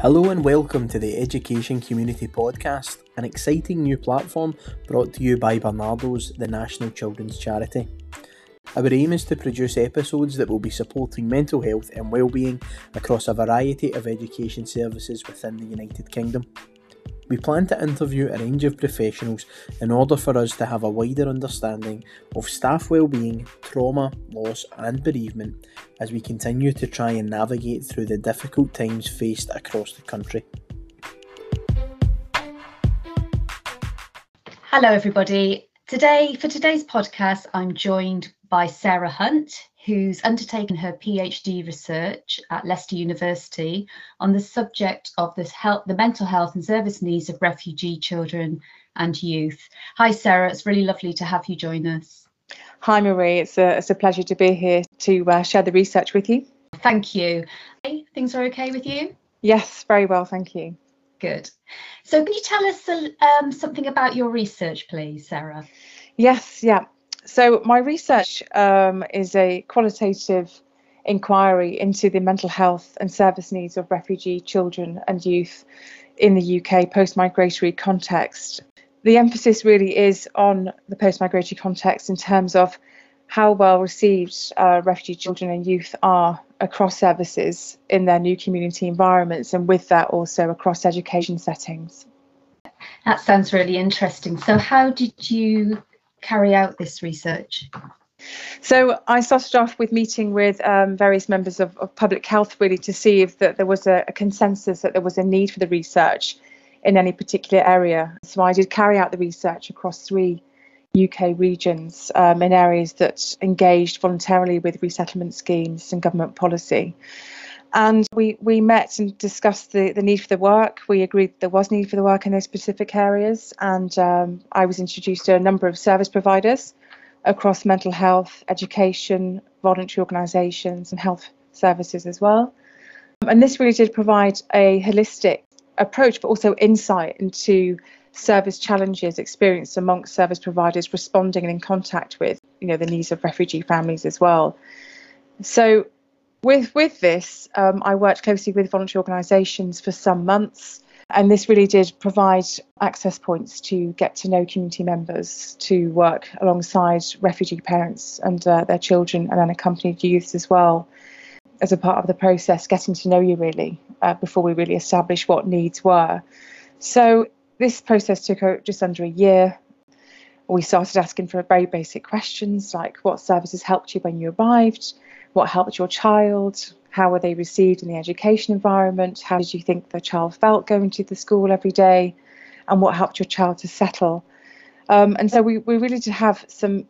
Hello and welcome to the Education Community Podcast, an exciting new platform brought to you by Barnardo's, the National Children's Charity. Our aim is to produce episodes that will be supporting mental health and well-being across a variety of education services within the United Kingdom. We plan to interview a range of professionals in order for us to have a wider understanding of staff well-being, trauma, loss and bereavement as we continue to try and navigate through the difficult times faced across the country. Hello everybody. Today for today's podcast I'm joined by Sarah Hunt who's undertaken her PhD research at Leicester University on the subject of the, health, the mental health and service needs of refugee children and youth. Hi, Sarah, it's really lovely to have you join us. Hi, Marie, it's a, it's a pleasure to be here to uh, share the research with you. Thank you. Hey, things are okay with you? Yes, very well, thank you. Good. So, can you tell us um, something about your research, please, Sarah? Yes, yeah. So, my research um, is a qualitative inquiry into the mental health and service needs of refugee children and youth in the UK post migratory context. The emphasis really is on the post migratory context in terms of how well received uh, refugee children and youth are across services in their new community environments, and with that, also across education settings. That sounds really interesting. So, how did you carry out this research? So I started off with meeting with um, various members of, of, public health really to see if that there was a, a, consensus that there was a need for the research in any particular area. So I did carry out the research across three UK regions um, in areas that engaged voluntarily with resettlement schemes and government policy. And we, we met and discussed the, the need for the work. We agreed there was need for the work in those specific areas. And um, I was introduced to a number of service providers across mental health, education, voluntary organisations, and health services as well. And this really did provide a holistic approach, but also insight into service challenges experienced amongst service providers responding and in contact with you know the needs of refugee families as well. So with with this, um, I worked closely with voluntary organisations for some months, and this really did provide access points to get to know community members, to work alongside refugee parents and uh, their children and unaccompanied youths as well, as a part of the process, getting to know you really uh, before we really establish what needs were. So this process took just under a year. We started asking for very basic questions like what services helped you when you arrived what helped your child? How were they received in the education environment? How did you think the child felt going to the school every day? And what helped your child to settle? Um, and so we, we really did have some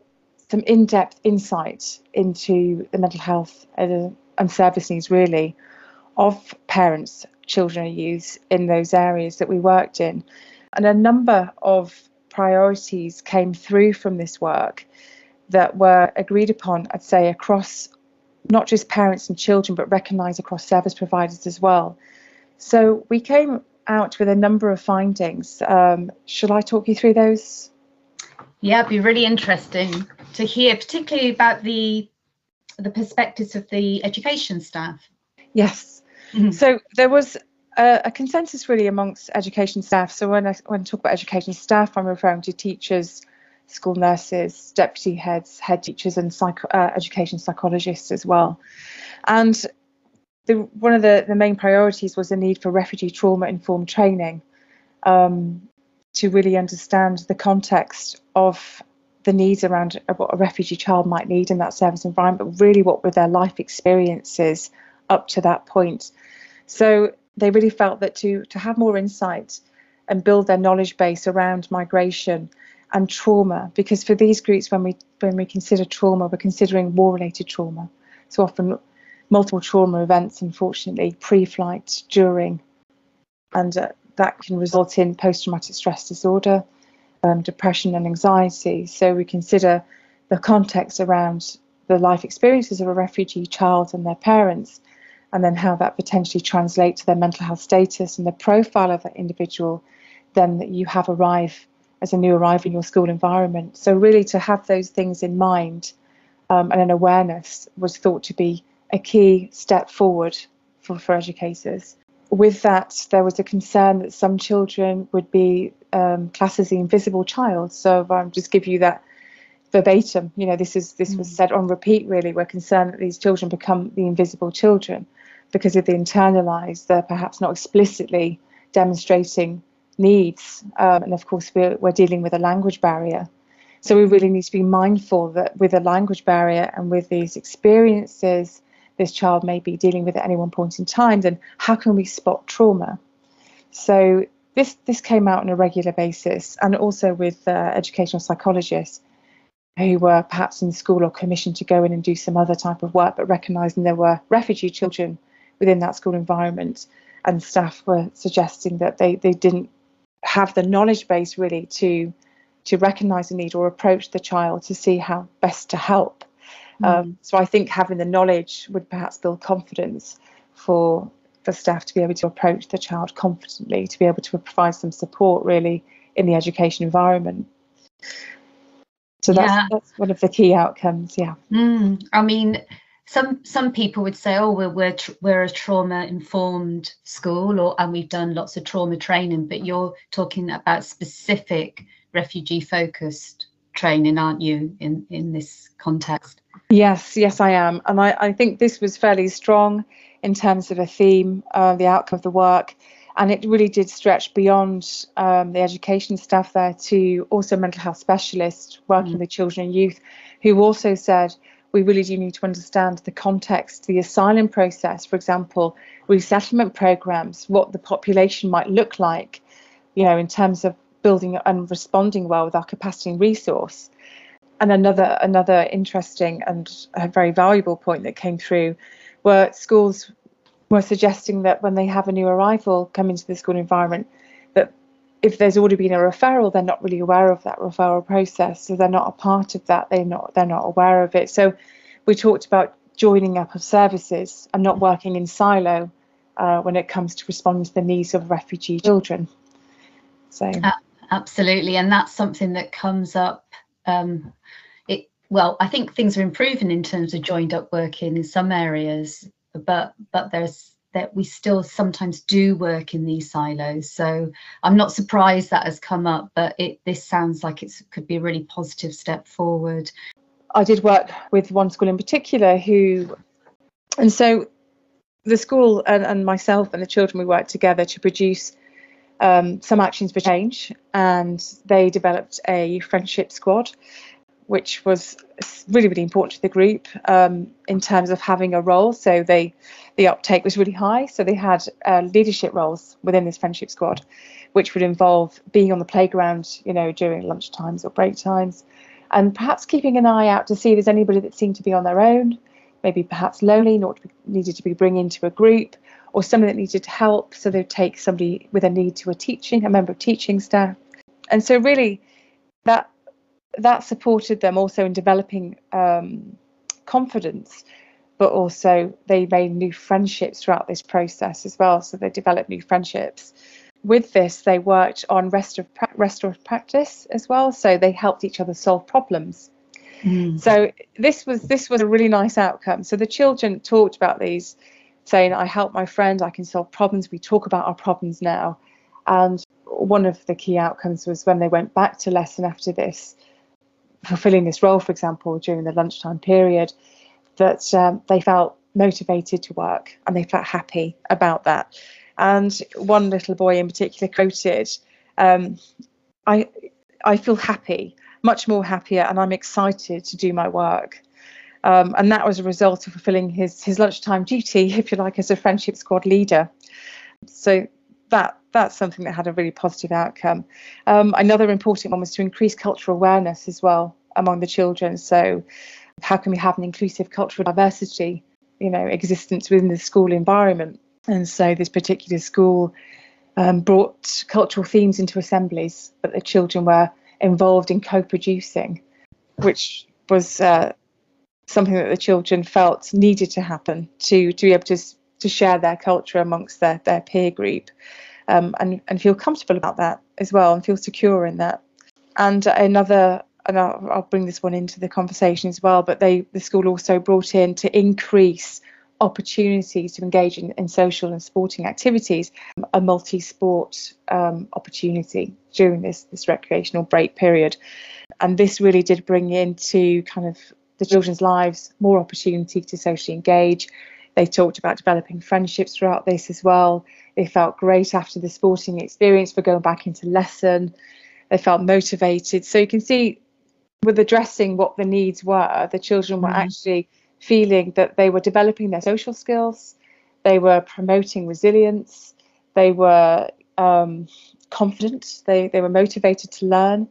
some in-depth insight into the mental health and, and service needs really of parents, children and youth in those areas that we worked in. And a number of priorities came through from this work that were agreed upon, I'd say, across not just parents and children, but recognised across service providers as well. So we came out with a number of findings. Um, shall I talk you through those? Yeah, it'd be really interesting to hear, particularly about the the perspectives of the education staff. Yes. Mm-hmm. So there was a, a, consensus really amongst education staff. So when I when I talk about education staff, I'm referring to teachers, school nurses, deputy heads, head teachers, and uh, education psychologists as well. And the, one of the, the main priorities was the need for refugee trauma informed training um, to really understand the context of the needs around what a refugee child might need in that service environment, but really what were their life experiences up to that point. So they really felt that to, to have more insight and build their knowledge base around migration and trauma because for these groups when we when we consider trauma we're considering war related trauma. So often multiple trauma events unfortunately pre-flight during and uh, that can result in post-traumatic stress disorder um, depression and anxiety. So we consider the context around the life experiences of a refugee child and their parents and then how that potentially translates to their mental health status and the profile of that individual then that you have arrived as a new arrival in your school environment. So, really, to have those things in mind um, and an awareness was thought to be a key step forward for, for educators. with that, there was a concern that some children would be um, classed as the invisible child. So I'll um, just give you that verbatim. You know, this is this was mm. said on repeat. Really, we're concerned that these children become the invisible children because if they internalise, they're perhaps not explicitly demonstrating needs. Um, and of course, we're, we're dealing with a language barrier. So we really need to be mindful that with a language barrier and with these experiences this child may be dealing with at any one point in time, then how can we spot trauma? So this this came out on a regular basis, and also with uh, educational psychologists who were perhaps in school or commissioned to go in and do some other type of work, but recognising there were refugee children within that school environment, and staff were suggesting that they they didn't have the knowledge base really to to recognise the need or approach the child to see how best to help. Mm. Um, so I think having the knowledge would perhaps build confidence for the staff to be able to approach the child confidently, to be able to provide some support really in the education environment. So that's, yeah. that's one of the key outcomes. Yeah. Mm, I mean, some some people would say, "Oh, we're we're, we're a trauma informed school, or and we've done lots of trauma training." But you're talking about specific refugee focused training, aren't you, in in this context? Yes, yes, I am. And I, I think this was fairly strong in terms of a theme, uh, the outcome of the work. And it really did stretch beyond um, the education staff there to also mental health specialists working mm. with children and youth who also said, we really do need to understand the context, the asylum process, for example, resettlement programs, what the population might look like, you know, in terms of building and responding well with our capacity and resource. And another another interesting and very valuable point that came through were schools were suggesting that when they have a new arrival come into the school environment, if there's already been a referral, they're not really aware of that referral process, so they're not a part of that. They're not they're not aware of it. So we talked about joining up of services and not working in silo uh, when it comes to responding to the needs of refugee children. So uh, absolutely, and that's something that comes up um, it well, I think things are improving in terms of joined up working in some areas, but but there's that we still sometimes do work in these silos. So I'm not surprised that has come up, but it this sounds like it could be a really positive step forward. I did work with one school in particular who, and so the school and, and myself and the children we worked together to produce um, some actions for change, and they developed a friendship squad which was really really important to the group um, in terms of having a role. So they the uptake was really high. So they had uh, leadership roles within this friendship squad, which would involve being on the playground, you know, during lunch times or break times, and perhaps keeping an eye out to see if there's anybody that seemed to be on their own, maybe perhaps lonely, not needed to be bring into a group, or somebody that needed help. So they'd take somebody with a need to a teaching, a member of teaching staff, and so really that that supported them also in developing um, confidence, but also they made new friendships throughout this process as well. So they developed new friendships. With this, they worked on restorative practice as well. So they helped each other solve problems. Mm. So this was this was a really nice outcome. So the children talked about these, saying, "I help my friend. I can solve problems. We talk about our problems now." And one of the key outcomes was when they went back to lesson after this, fulfilling this role, for example, during the lunchtime period, that um, they felt motivated to work and they felt happy about that. And one little boy in particular quoted, um, I, I feel happy, much more happier, and I'm excited to do my work. Um, and that was a result of fulfilling his, his lunchtime duty, if you like, as a friendship squad leader. So that that's something that had a really positive outcome. Um, another important one was to increase cultural awareness as well among the children. So, how can we have an inclusive cultural diversity, you know, existence within the school environment? And so, this particular school um, brought cultural themes into assemblies that the children were involved in co-producing, which was uh, something that the children felt needed to happen to to be able to to share their culture amongst their their peer group um, and, and feel comfortable about that as well and feel secure in that. And another, and I'll, I'll bring this one into the conversation as well, but they the school also brought in to increase opportunities to engage in, in social and sporting activities, a multi-sport um, opportunity during this this recreational break period, and this really did bring into kind of the children's lives more opportunity to socially engage. They talked about developing friendships throughout this as well. They felt great after the sporting experience for going back into lesson. They felt motivated. So you can see with addressing what the needs were, the children were mm. actually feeling that they were developing their social skills, they were promoting resilience, they were um, confident, they, they were motivated to learn.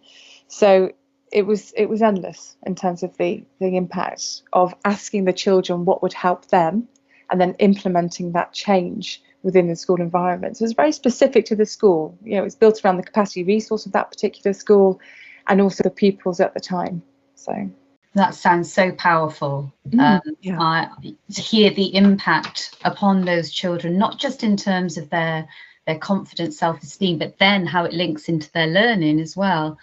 So it was it was endless in terms of the the impact of asking the children what would help them and then implementing that change within the school environment. So it's very specific to the school. You know, it's built around the capacity resource of that particular school and also the pupils at the time. So that sounds so powerful. Mm, um, yeah. I, to hear the impact upon those children, not just in terms of their their confidence, self-esteem, but then how it links into their learning as well.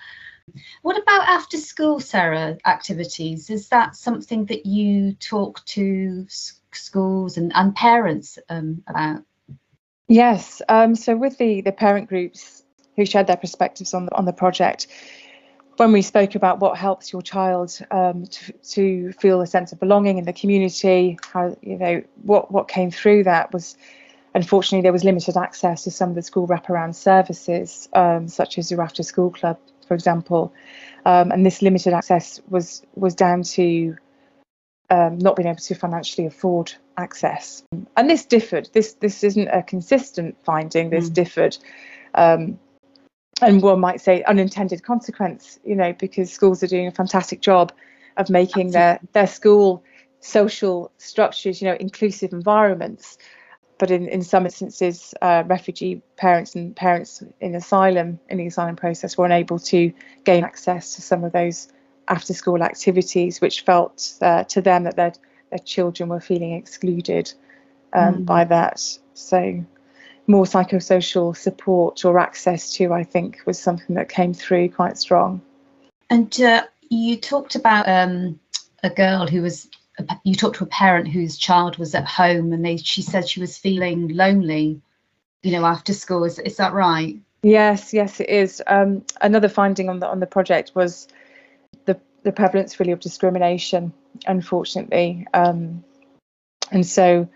What about after school, Sarah, activities? Is that something that you talk to schools and, and parents um, about? Yes. Um, so with the, the parent groups who shared their perspectives on the, on the project, when we spoke about what helps your child um, to, to feel a sense of belonging in the community, how you know what what came through that was unfortunately there was limited access to some of the school wraparound services, um, such as your after school club, for example, um, and this limited access was was down to um, not being able to financially afford access, and this differed. This this isn't a consistent finding. This mm. differed. Um, and one might say unintended consequence, you know, because schools are doing a fantastic job of making their their school social structures, you know, inclusive environments. But in, in some instances, uh, refugee parents and parents in asylum in the asylum process were unable to gain access to some of those after school activities, which felt uh, to them that their their children were feeling excluded um, mm. by that. So more psychosocial support or access to, I think, was something that came through quite strong. And uh, you talked about um, a girl who was, you talked to a parent whose child was at home and they, she said she was feeling lonely, you know, after school. Is, is that right? Yes, yes, it is. Um, another finding on the on the project was the the prevalence really of discrimination, unfortunately, um, and so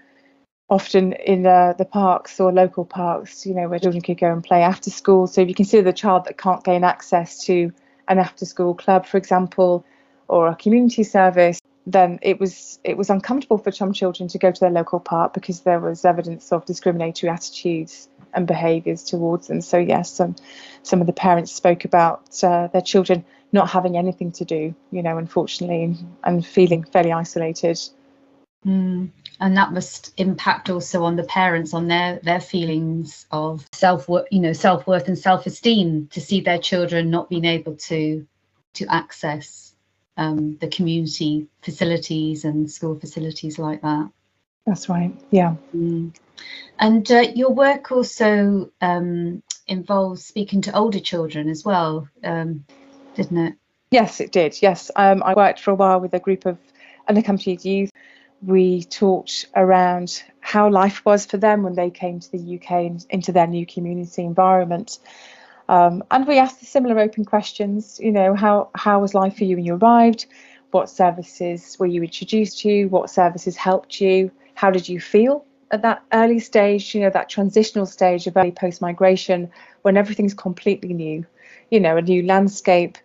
often in uh, the parks or local parks, you know, where children could go and play after school. So if you consider the child that can't gain access to an after school club, for example, or a community service, then it was it was uncomfortable for some children to go to their local park because there was evidence of discriminatory attitudes and behaviours towards them. So yes, some some of the parents spoke about uh, their children not having anything to do, you know, unfortunately, and feeling fairly isolated. Mm and that must impact also on the parents on their their feelings of self worth you know self worth and self esteem to see their children not being able to to access um, the community facilities and school facilities like that. That's right. Yeah. Mm. And uh, your work also um, involves speaking to older children as well, um, didn't it? Yes, it did. Yes, um, I worked for a while with a group of unaccompanied youth we talked around how life was for them when they came to the UK and into their new community environment. Um, and we asked similar open questions, you know, how, how was life for you when you arrived? What services were you introduced to? What services helped you? How did you feel at that early stage, you know, that transitional stage of early post migration when everything's completely new, you know, a new landscape,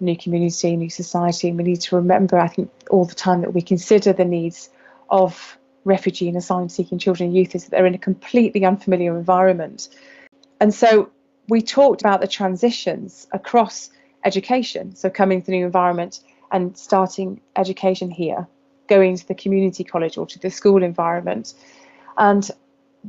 new community, new society. And we need to remember, I think, all the time that we consider the needs of refugee and asylum seeking children and youth is that they're in a completely unfamiliar environment. And so we talked about the transitions across education, so coming to the new environment and starting education here, going to the community college or to the school environment. And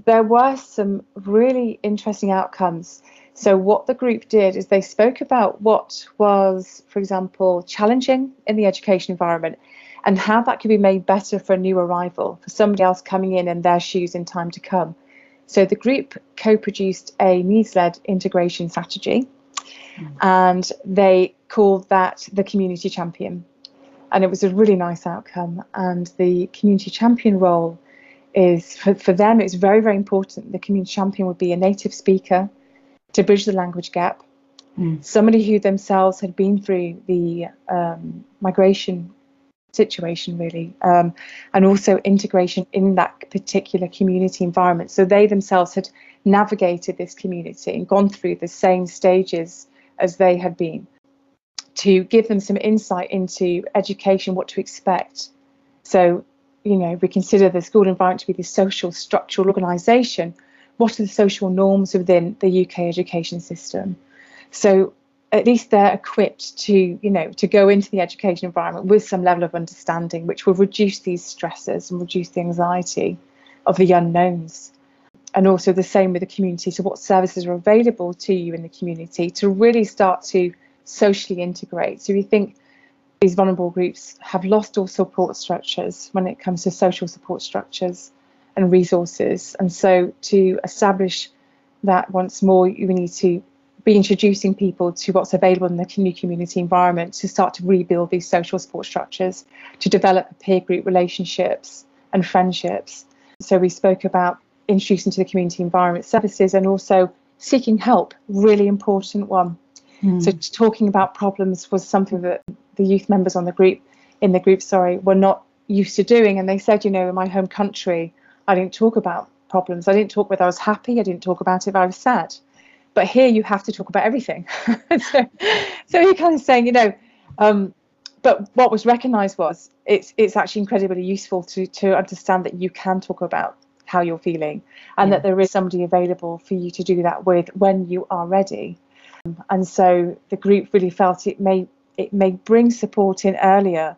there were some really interesting outcomes. So, what the group did is they spoke about what was, for example, challenging in the education environment and how that could be made better for a new arrival, for somebody else coming in in their shoes in time to come. So the group co produced a needs led integration strategy mm. and they called that the Community Champion. And it was a really nice outcome. And the Community Champion role is for, for them it's very very important the community champion would be a native speaker to bridge the language gap. Mm. somebody who themselves had been through the um, migration situation really um, and also integration in that particular community environment. So they themselves had navigated this community and gone through the same stages as they had been. To give them some insight into education what to expect. So you know we consider the school environment to be the social structural organisation what are the social norms within the uk education system? So at least they're equipped to you know to go into the education environment with some level of understanding which will reduce these stresses and reduce the anxiety of the unknowns. And also the same with the community. So what services are available to you in the community to really start to socially integrate? So we think these vulnerable groups have lost all support structures when it comes to social support structures and resources and so to establish that once more you need to be introducing people to what's available in the new community environment to start to rebuild these social support structures, to develop peer group relationships and friendships. So we spoke about introducing to the community environment services and also seeking help, really important one. Mm. So talking about problems was something that the youth members on the group in the group, sorry, were not used to doing. And they said, you know, in my home country, I didn't talk about problems. I didn't talk whether I was happy. I didn't talk about if I was sad. But here you have to talk about everything. so, so you're kind of saying, you know, um, but what was recognised was it's it's actually incredibly useful to to understand that you can talk about how you're feeling and yeah. that there is somebody available for you to do that with when you are ready. And so the group really felt it may it may bring support in earlier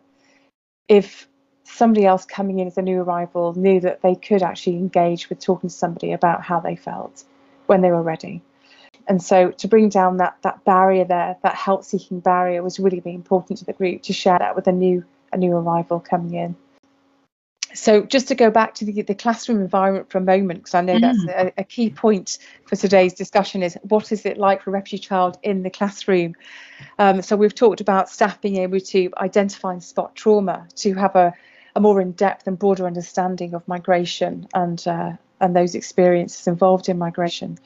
if somebody else coming in as a new arrival knew that they could actually engage with talking to somebody about how they felt when they were ready. And so to bring down that that barrier there, that help seeking barrier was really, really important to the group to share that with a new a new arrival coming in. So just to go back to the, the classroom environment for a moment, because I know mm. that's a, a, key point for today's discussion is what is it like for a refugee child in the classroom? Um, so we've talked about staff being able to identify and spot trauma, to have a, a more in-depth and broader understanding of migration and uh, and those experiences involved in migration.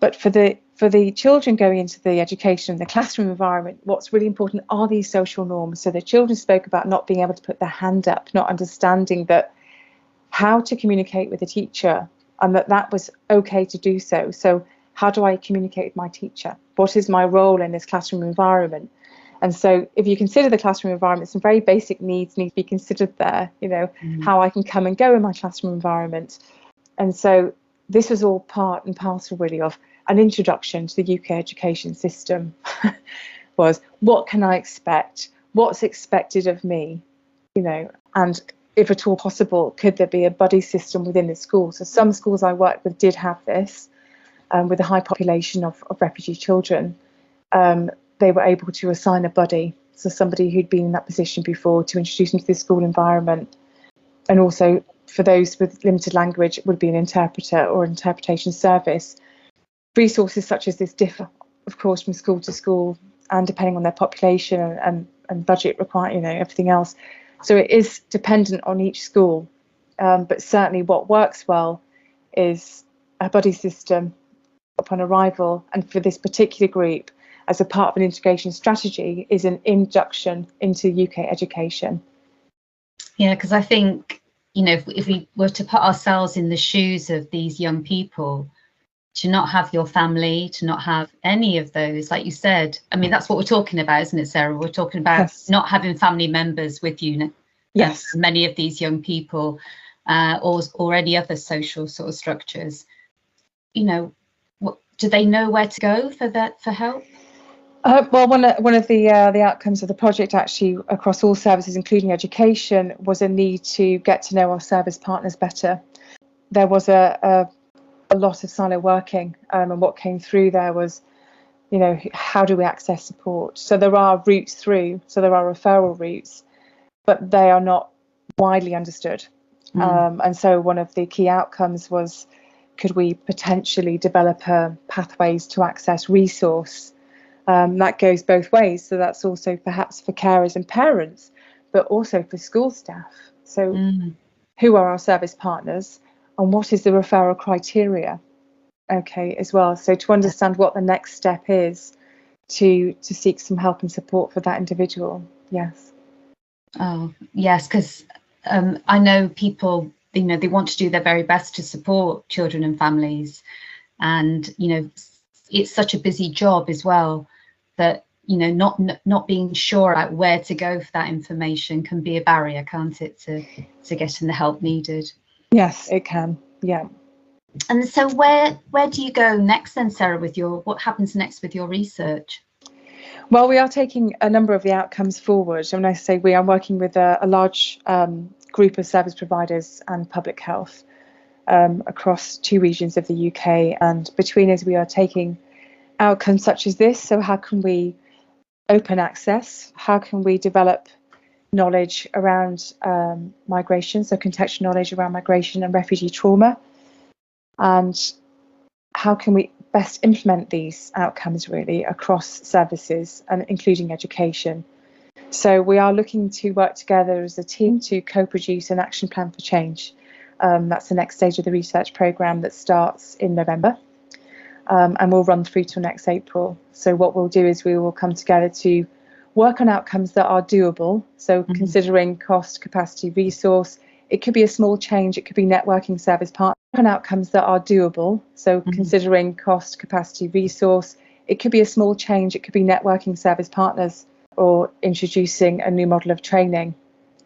But for the for the children going into the education, the classroom environment, what's really important are these social norms. So the children spoke about not being able to put their hand up, not understanding that how to communicate with a teacher, and that that was okay to do so. So how do I communicate with my teacher? What is my role in this classroom environment? And so, if you consider the classroom environment, some very basic needs need to be considered there. You know, mm-hmm. how I can come and go in my classroom environment. And so, this was all part and parcel really of an introduction to the UK education system was what can I expect? What's expected of me? You know, and if at all possible, could there be a buddy system within the school? So some schools I worked with did have this, um, with a high population of, of refugee children. Um, they were able to assign a buddy, so somebody who'd been in that position before, to introduce them to the school environment, and also for those with limited language, it would be an interpreter or interpretation service. Resources such as this differ, of course, from school to school and depending on their population and, and, and budget require, you know, everything else. So it is dependent on each school. Um, but certainly what works well is a buddy system upon arrival. And for this particular group, as a part of an integration strategy, is an induction into UK education. Yeah, because I think you know, if, if we were to put ourselves in the shoes of these young people, to not have your family, to not have any of those, like you said, I mean, that's what we're talking about, isn't it, Sarah? We're talking about yes. not having family members with you. Yes. Many of these young people, uh, or or any other social sort of structures. You know, what, do they know where to go for that for help? Uh, well, one of, one of the uh, the outcomes of the project, actually, across all services, including education, was a need to get to know our service partners better. There was a, a, a lot of silo working, um, and what came through there was, you know, how do we access support? So there are routes through, so there are referral routes, but they are not widely understood. Mm. Um, and so one of the key outcomes was, could we potentially develop uh, pathways to access resource? Um, that goes both ways. So that's also perhaps for carers and parents, but also for school staff. So mm. who are our service partners and what is the referral criteria okay as well so to understand what the next step is to to seek some help and support for that individual yes oh yes because um, i know people you know they want to do their very best to support children and families and you know it's such a busy job as well that you know not not being sure about where to go for that information can be a barrier can't it to to getting the help needed? Yes it can. Yeah. And so where where do you go next then sarah with your what happens next with your research? Well we are taking a number of the outcomes forward. And when i say we are working with a, a large um, group of service providers and public health um, across two regions of the uk and between us we are taking outcomes such as this. So how can we open access? How can we develop knowledge around um, migration? So contextual knowledge around migration and refugee trauma. And how can we best implement these outcomes really across services and including education. So we are looking to work together as a team to co-produce an action plan for change. Um, that's the next stage of the research programme that starts in November um, and will run through till next April. So what we'll do is we will come together to work on outcomes that are doable. So mm-hmm. considering cost, capacity, resource, it could be a small change, it could be networking service partner on outcomes that are doable. So, mm-hmm. considering cost, capacity, resource, it could be a small change, it could be networking service partners or introducing a new model of training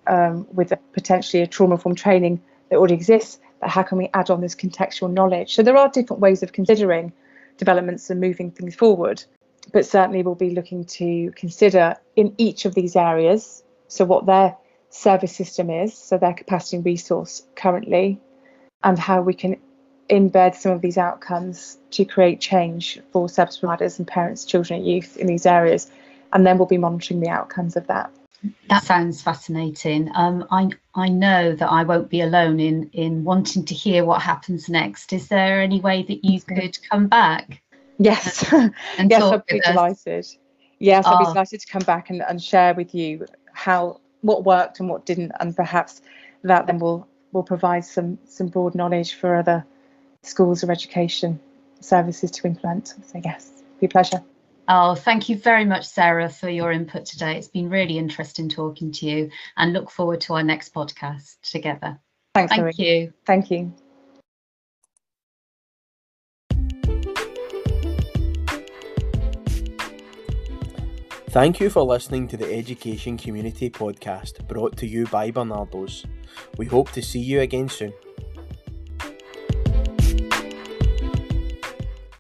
um, with a, potentially a trauma informed training that already exists. But how can we add on this contextual knowledge? So, there are different ways of considering developments and moving things forward. But certainly, we'll be looking to consider in each of these areas. So, what their service system is, so their capacity and resource currently, and how we can embed some of these outcomes to create change for service providers and parents, children, and youth in these areas. And then we'll be monitoring the outcomes of that. That sounds fascinating. Um, I I know that I won't be alone in in wanting to hear what happens next. Is there any way that you could come back? Yes, and yes, I'd be delighted. Yes, oh. I'd be delighted to come back and, and share with you how what worked and what didn't, and perhaps that then will will provide some some broad knowledge for other schools or education services to implement. So yes, be a pleasure. Oh, thank you very much, Sarah, for your input today. It's been really interesting talking to you and look forward to our next podcast together. Thanks, Thank Marie. you. Thank you. Thank you for listening to the Education Community Podcast brought to you by Barnardo's. We hope to see you again soon.